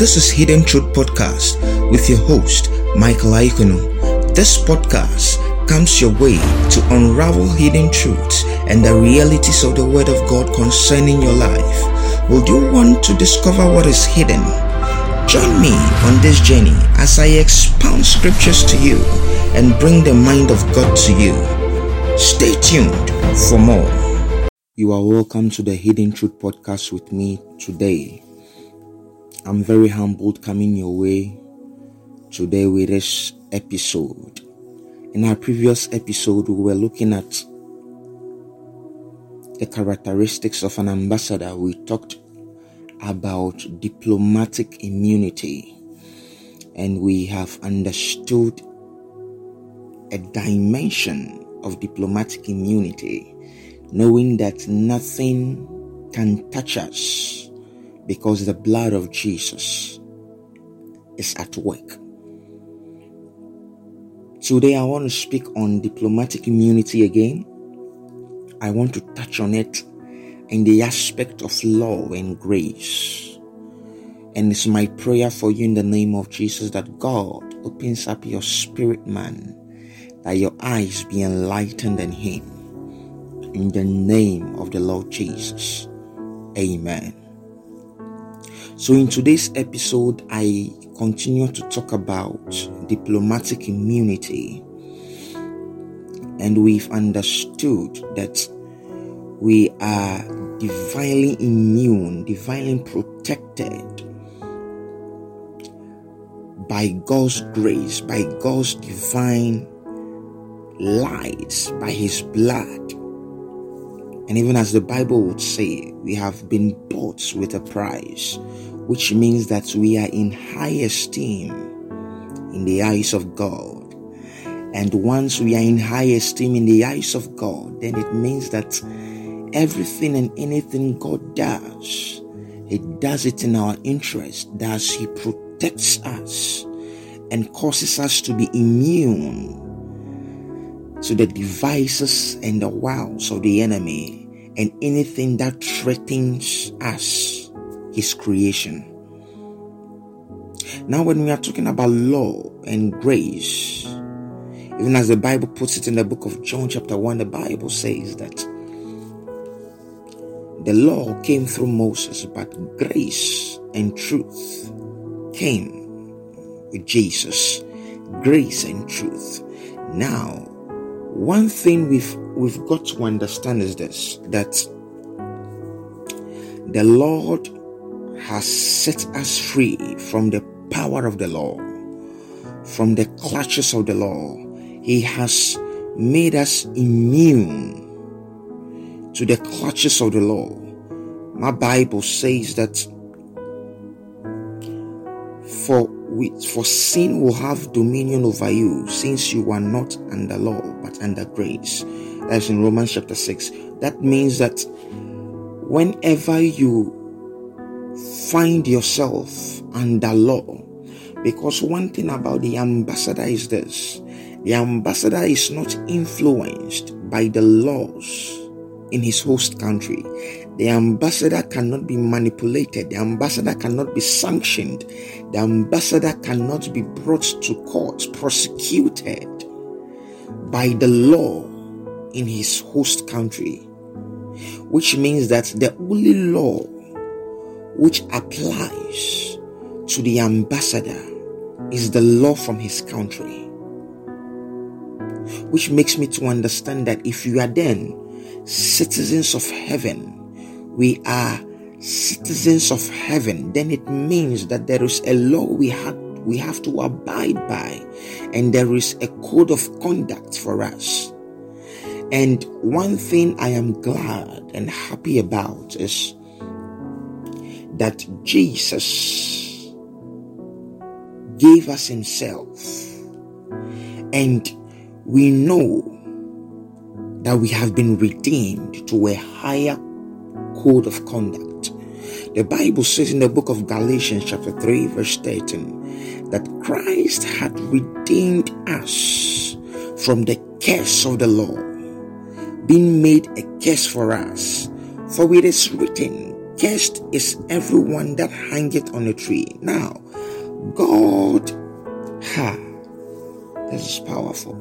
This is Hidden Truth Podcast with your host, Michael Aikunu. This podcast comes your way to unravel hidden truths and the realities of the Word of God concerning your life. Would you want to discover what is hidden? Join me on this journey as I expound scriptures to you and bring the mind of God to you. Stay tuned for more. You are welcome to the Hidden Truth Podcast with me today. I'm very humbled coming your way today with this episode. In our previous episode, we were looking at the characteristics of an ambassador. We talked about diplomatic immunity and we have understood a dimension of diplomatic immunity, knowing that nothing can touch us because the blood of Jesus is at work. Today, I want to speak on diplomatic immunity again. I want to touch on it in the aspect of law and grace. And it's my prayer for you in the name of Jesus that God opens up your spirit, man, that your eyes be enlightened in Him. In the name of the Lord Jesus. Amen. So, in today's episode, I continue to talk about diplomatic immunity. And we've understood that we are divinely immune, divinely protected by God's grace, by God's divine light, by His blood. And even as the Bible would say, we have been bought with a price which means that we are in high esteem in the eyes of God. And once we are in high esteem in the eyes of God, then it means that everything and anything God does, He does it in our interest, thus He protects us and causes us to be immune to the devices and the wiles of the enemy and anything that threatens us his creation. Now, when we are talking about law and grace, even as the Bible puts it in the book of John, chapter 1, the Bible says that the law came through Moses, but grace and truth came with Jesus. Grace and truth. Now, one thing we've we've got to understand is this that the Lord has set us free from the power of the law, from the clutches of the law. He has made us immune to the clutches of the law. My Bible says that for for sin will have dominion over you since you are not under law but under grace. That's in Romans chapter 6. That means that whenever you find yourself under law. Because one thing about the ambassador is this the ambassador is not influenced by the laws in his host country. The ambassador cannot be manipulated. The ambassador cannot be sanctioned. The ambassador cannot be brought to court, prosecuted by the law in his host country. Which means that the only law which applies to the ambassador is the law from his country. Which makes me to understand that if you are then citizens of heaven, we are citizens of heaven, then it means that there is a law we have we have to abide by, and there is a code of conduct for us. And one thing I am glad and happy about is that Jesus gave us Himself, and we know that we have been redeemed to a higher code of conduct. The Bible says in the book of Galatians, chapter 3, verse 13, that Christ had redeemed us from the curse of the law, being made a curse for us. For it is written, cursed is everyone that hangeth on a tree. Now, God, ha, this is powerful.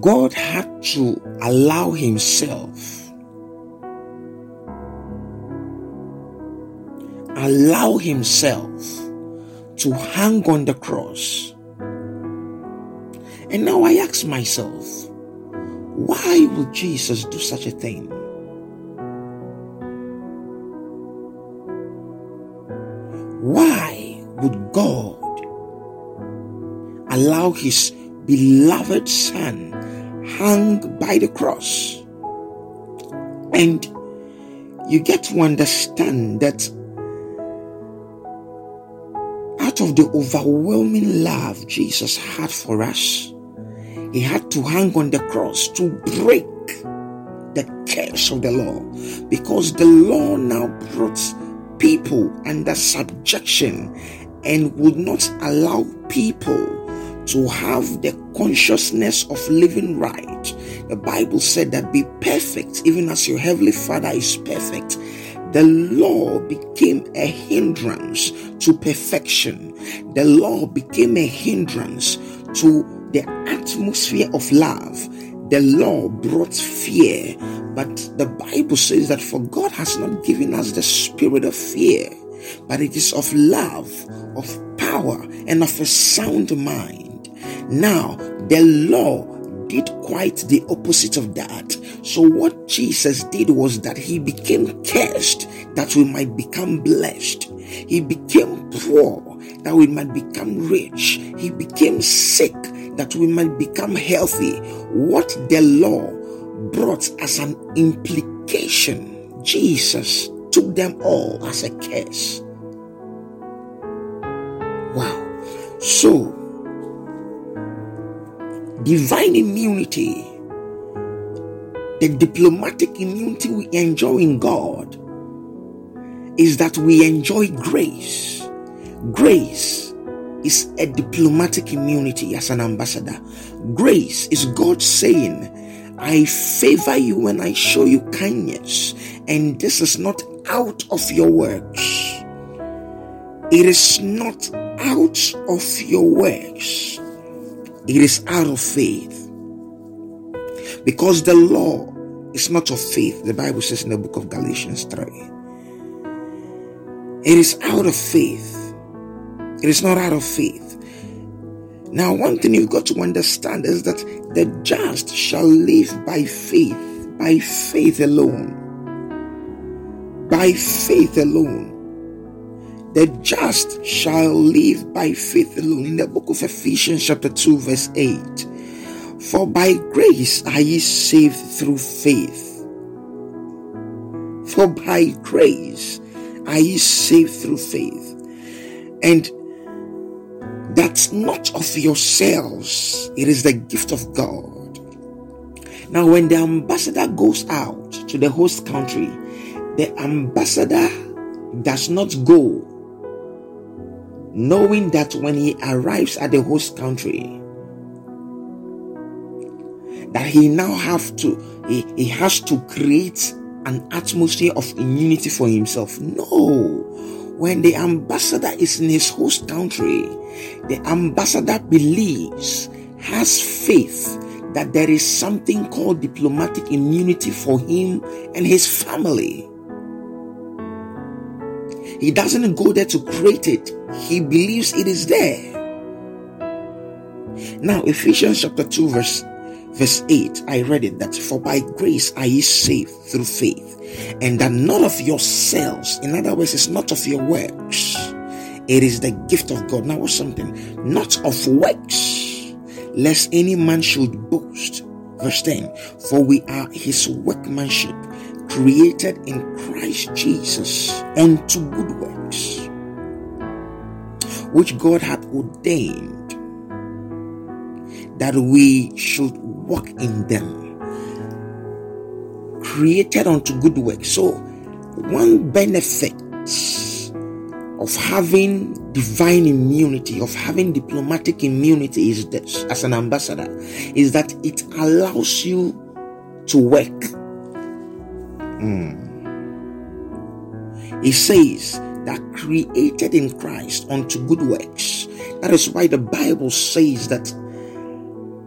God had to allow Himself, allow Himself to hang on the cross. And now I ask myself, why would Jesus do such a thing? Why would God allow his beloved son hang by the cross? And you get to understand that of the overwhelming love Jesus had for us, he had to hang on the cross to break the curse of the law because the law now brought people under subjection and would not allow people to have the consciousness of living right. The Bible said that be perfect, even as your heavenly Father is perfect. The law became a hindrance to perfection. The law became a hindrance to the atmosphere of love. The law brought fear, but the Bible says that for God has not given us the spirit of fear, but it is of love, of power, and of a sound mind. Now, the law did quite the opposite of that. So, what Jesus did was that he became cursed that we might become blessed. He became poor that we might become rich. He became sick that we might become healthy. What the law brought as an implication, Jesus took them all as a curse. Wow. So, divine immunity, the diplomatic immunity we enjoy in God, is that we enjoy grace. Grace is a diplomatic immunity as an ambassador. Grace is God saying, I favor you when I show you kindness, and this is not out of your works. It is not out of your works, it is out of faith. Because the law is not of faith, the Bible says in the book of Galatians 3. It is out of faith. It is not out of faith. Now, one thing you've got to understand is that the just shall live by faith, by faith alone. By faith alone. The just shall live by faith alone. In the book of Ephesians, chapter 2, verse 8. For by grace are ye saved through faith. For by grace are ye saved through faith. And that's not of yourselves, it is the gift of God. Now, when the ambassador goes out to the host country, the ambassador does not go knowing that when he arrives at the host country, that he now have to he, he has to create an atmosphere of immunity for himself. No, when the ambassador is in his host country, the ambassador believes, has faith that there is something called diplomatic immunity for him and his family. He doesn't go there to create it, he believes it is there. Now, Ephesians chapter 2, verse verse 8, I read it that for by grace are ye saved through faith, and that not of yourselves, in other words, it's not of your works, it is the gift of God. Now, what's something? Not of works, lest any man should boast. Verse 10 For we are his workmanship, created in Christ Jesus unto good works, which God hath ordained that we should walk in them. Created unto good works. So, one benefit of having divine immunity, of having diplomatic immunity, is this as an ambassador, is that it allows you to work. Mm. He says that created in Christ unto good works. That is why the Bible says that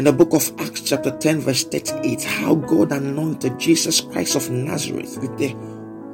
in the book of Acts, chapter 10, verse 38, how God anointed Jesus Christ of Nazareth with the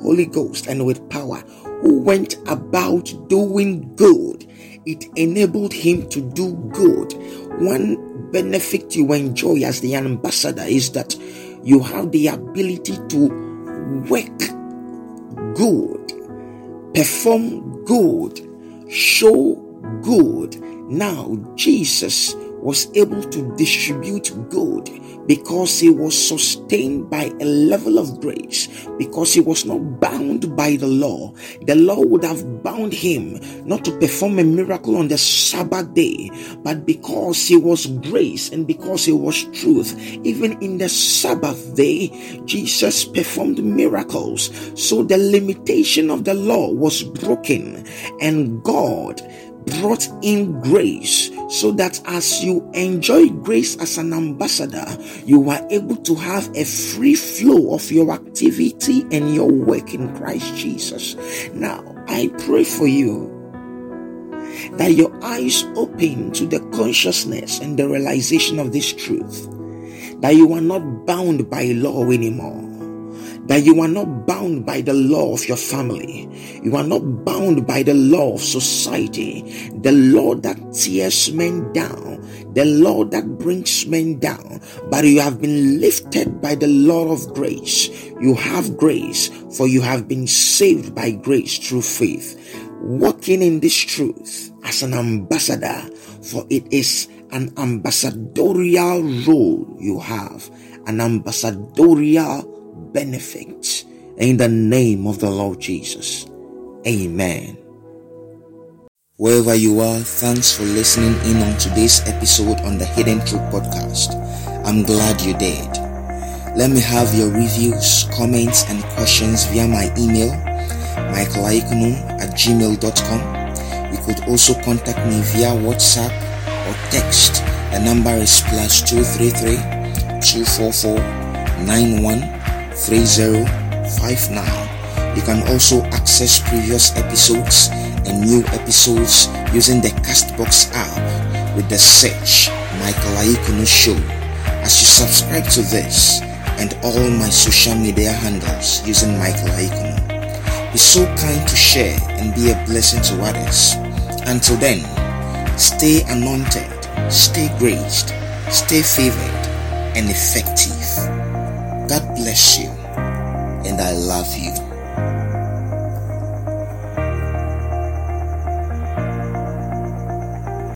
Holy Ghost and with power, who went about doing good. It enabled him to do good. One benefit you enjoy as the ambassador is that you have the ability to work good, perform good, show good. Now, Jesus was able to distribute good because he was sustained by a level of grace, because he was not bound by the law. The law would have bound him not to perform a miracle on the Sabbath day, but because he was grace and because he was truth, even in the Sabbath day, Jesus performed miracles. So the limitation of the law was broken, and God brought in grace so that as you enjoy grace as an ambassador, you are able to have a free flow of your activity and your work in Christ Jesus. Now, I pray for you that your eyes open to the consciousness and the realization of this truth that you are not bound by law anymore that you are not bound by the law of your family. You are not bound by the law of society, the law that tears men down, the law that brings men down, but you have been lifted by the law of grace. You have grace, for you have been saved by grace through faith. Walking in this truth as an ambassador, for it is an ambassadorial role you have, an ambassadorial benefits in the name of the Lord Jesus. Amen. Wherever you are, thanks for listening in on today's episode on the Hidden Truth Podcast. I'm glad you did. Let me have your reviews, comments, and questions via my email, michaelaikunu at gmail.com. You could also contact me via WhatsApp or text. The number is plus 233 244 91 3059. You can also access previous episodes and new episodes using the Castbox app with the search Michael Aikunu Show. As you subscribe to this and all my social media handles using Michael Aikunu, be so kind to share and be a blessing to others. Until then, stay anointed, stay graced, stay favored, and effective. God bless you, and I love you.